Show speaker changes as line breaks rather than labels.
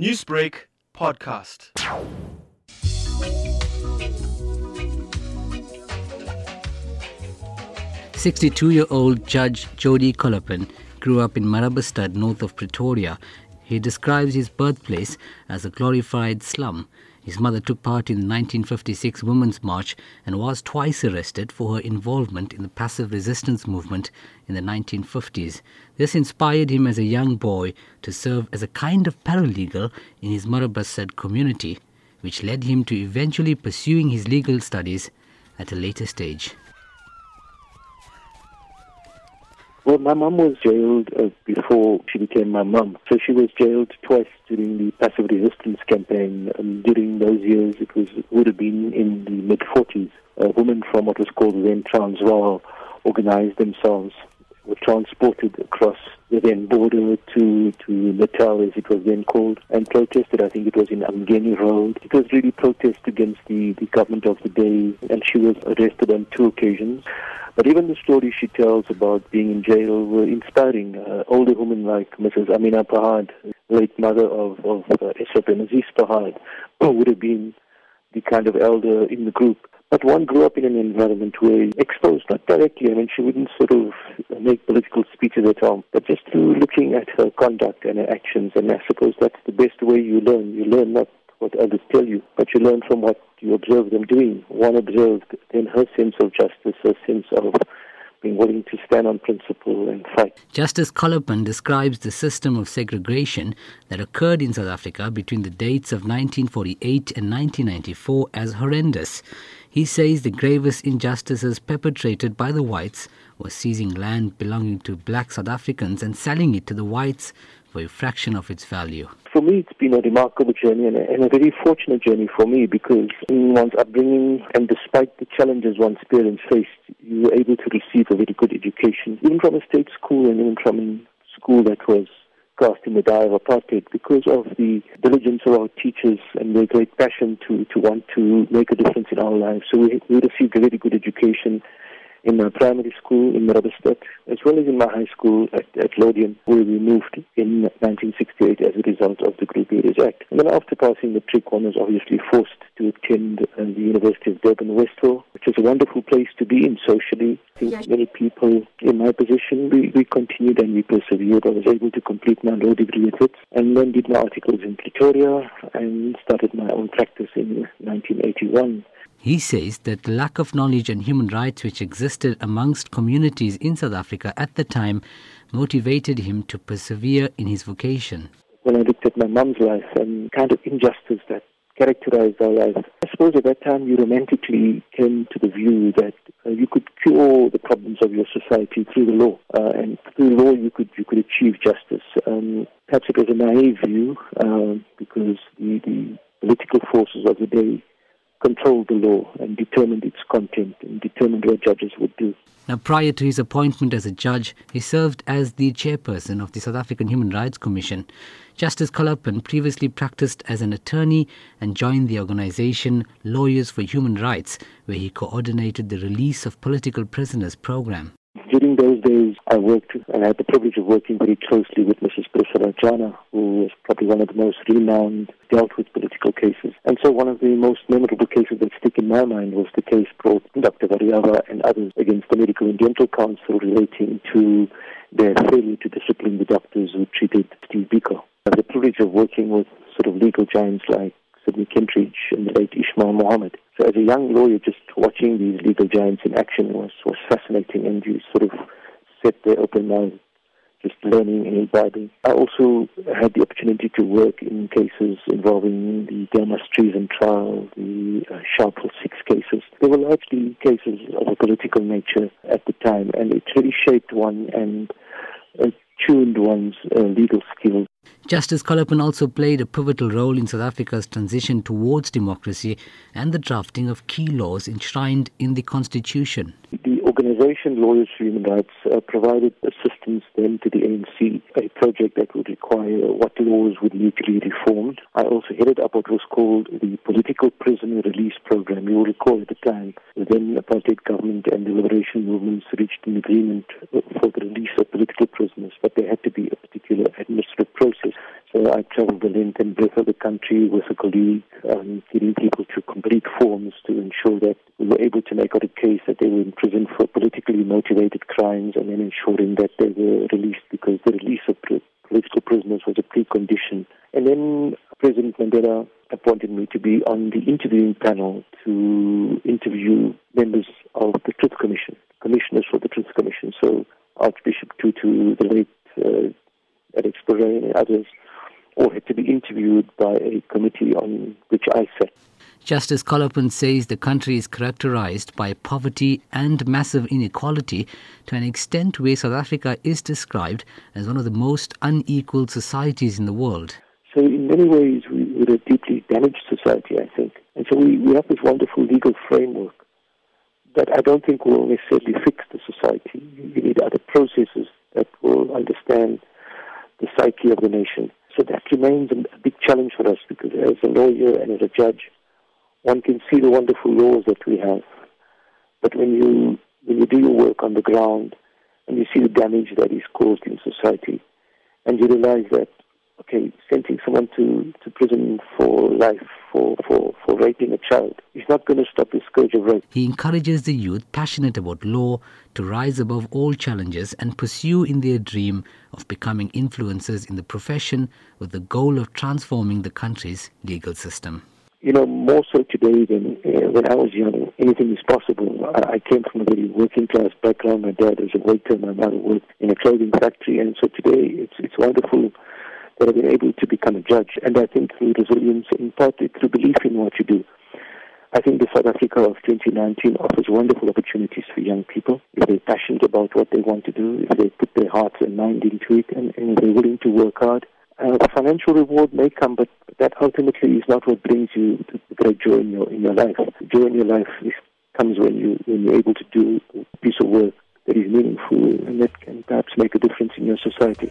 Newsbreak podcast.
Sixty-two-year-old Judge Jody Kollapen grew up in Marabastad, north of Pretoria. He describes his birthplace as a glorified slum. His mother took part in the 1956 Women's March and was twice arrested for her involvement in the passive resistance movement in the 1950s. This inspired him as a young boy to serve as a kind of paralegal in his Marabastad community, which led him to eventually pursuing his legal studies at a later stage.
Well, my mum was jailed uh, before she became my mum. So she was jailed twice during the passive resistance campaign. And during those years, it was would have been in the mid 40s. Uh, women from what was called then Transvaal organized themselves, were transported across the then border to, to Natal, as it was then called, and protested. I think it was in Umgeni Road. It was really protest against the, the government of the day, and she was arrested on two occasions. But even the stories she tells about being in jail were inspiring. Uh, older women like Mrs. Amina Pahad, late mother of, of uh, Essop Aziz Pahad, would have been the kind of elder in the group. But one grew up in an environment where exposed, not directly, I mean, she wouldn't sort of make political speeches at home, but just through looking at her conduct and her actions. And I suppose that's the best way you learn. You learn not what others tell you, but you learn from what you observe them doing. One observed then her sense of justice, her sense of being willing to stand on principle and fight.
Justice Kollapen describes the system of segregation that occurred in South Africa between the dates of 1948 and 1994 as horrendous. He says the gravest injustices perpetrated by the whites were seizing land belonging to black South Africans and selling it to the whites for a fraction of its value.
For me, it's been a remarkable journey and a, and a very fortunate journey for me because in one's upbringing and despite the challenges one's parents faced, you were able to receive a very good education, even from a state school and even from a school that was cast in the dye of apartheid because of the diligence of our teachers and their great passion to, to want to make a difference in our lives. So we, we received a very good education in my primary school in Marabastad, as well as in my high school at, at Laudium, where we moved in 1968 as a result of the Group Areas Act. And then after passing matric, one was obviously forced to attend uh, the University of Durban Westville, which is a wonderful place to be in socially. I think yes. many people in my position, we, we continued and we persevered. I was able to complete my law degree with it, and then did my articles in Pretoria and started my own practice in 1981.
He says that the lack of knowledge on human rights which existed amongst communities in South Africa at the time motivated him to persevere in his vocation.
When I looked at my mum's life and kind of injustice that characterized our life, I suppose at that time you romantically came to the view that uh, you could cure the problems of your society through the law, uh, and through the law you could you could achieve justice. Um, perhaps it was a naive view uh, because the, the political forces of the day controlled the law and determined its content and determined what judges would do.
Now, prior to his appointment as a judge, he served as the chairperson of the South African Human Rights Commission. Justice Kollapen previously practiced as an attorney and joined the organization Lawyers for Human Rights, where he coordinated the release of political prisoners program.
During those days, I worked and I had the privilege of working very closely with Mrs. Priscilla who was probably one of the most renowned, dealt with political cases. And so one of the most memorable cases that stick in my mind was the case brought Dr. Veriava and others against the Medical and Dental Council relating to their failure to discipline the doctors who treated Steve Biko. I had the privilege of working with sort of legal giants like Sydney Kentridge and the late Ismail Mahomed. So as a young lawyer, just watching these legal giants in action was, was fascinating and you sort of set their open mind just learning and imbibing. I also had the opportunity to work in cases involving the Delmas treason trial, the uh, Sharpeville Six cases. They were largely cases of a political nature at the time, and it really shaped one and uh, tuned one's uh, legal skills.
Justice Kollapen also played a pivotal role in South Africa's transition towards democracy and the drafting of key laws enshrined in the Constitution.
The organization Lawyers for Human Rights uh, provided assistance then to the ANC, a project that would require what laws would need to be reformed. I also headed up what was called the Political Prisoner Release Program. You will recall at the time, the then apartheid government and the liberation movements reached an agreement for the release of political prisoners, but there had to be a particular administrative process. I traveled the length and breadth of the country with a colleague, um, getting people to complete forms to ensure that we were able to make out a case that they were in prison for politically motivated crimes and then ensuring that they were released because the release of political prisoners was a precondition. And then President Mandela appointed me to be on the interviewing panel to interview members of the Truth Commission, commissioners for the Truth Commission. So Archbishop Tutu, the late uh, Alex Boraine and others all had to be interviewed by a committee on which I sat.
Justice Kollapen says the country is characterized by poverty and massive inequality to an extent where South Africa is described as one of the most unequal societies in the world.
So, in many ways, we, we're a deeply damaged society, I think. And so, we, we have this wonderful legal framework that I don't think will necessarily fix the society. You need other processes that will understand the psyche of the nation. So that remains a big challenge for us because as a lawyer and as a judge, one can see the wonderful laws that we have. But when you when you do your work on the ground and you see the damage that is caused in society, and you realize that okay, sending someone to, to prison for life for, for, for raping a child is not going to stop the scourge of rape.
He encourages the youth passionate about law to rise above all challenges and pursue in their dream of becoming influencers in the profession with the goal of transforming the country's legal system.
You know, more so today than uh, when I was young, anything is possible. I, I came from a very working class background. My dad was a waiter, my mother worked in a clothing factory, and so today it's it's wonderful that have been able to become a judge. And I think through resilience, in part through belief in what you do. I think the South Africa of 2019 offers wonderful opportunities for young people if they're passionate about what they want to do, if they put their hearts and mind into it, and, and they're willing to work hard. Uh, the financial reward may come, but that ultimately is not what brings you great joy in your in your life. Joy in your life is, comes when you when you're able to do a piece of work that is meaningful and that can perhaps make a difference in your society.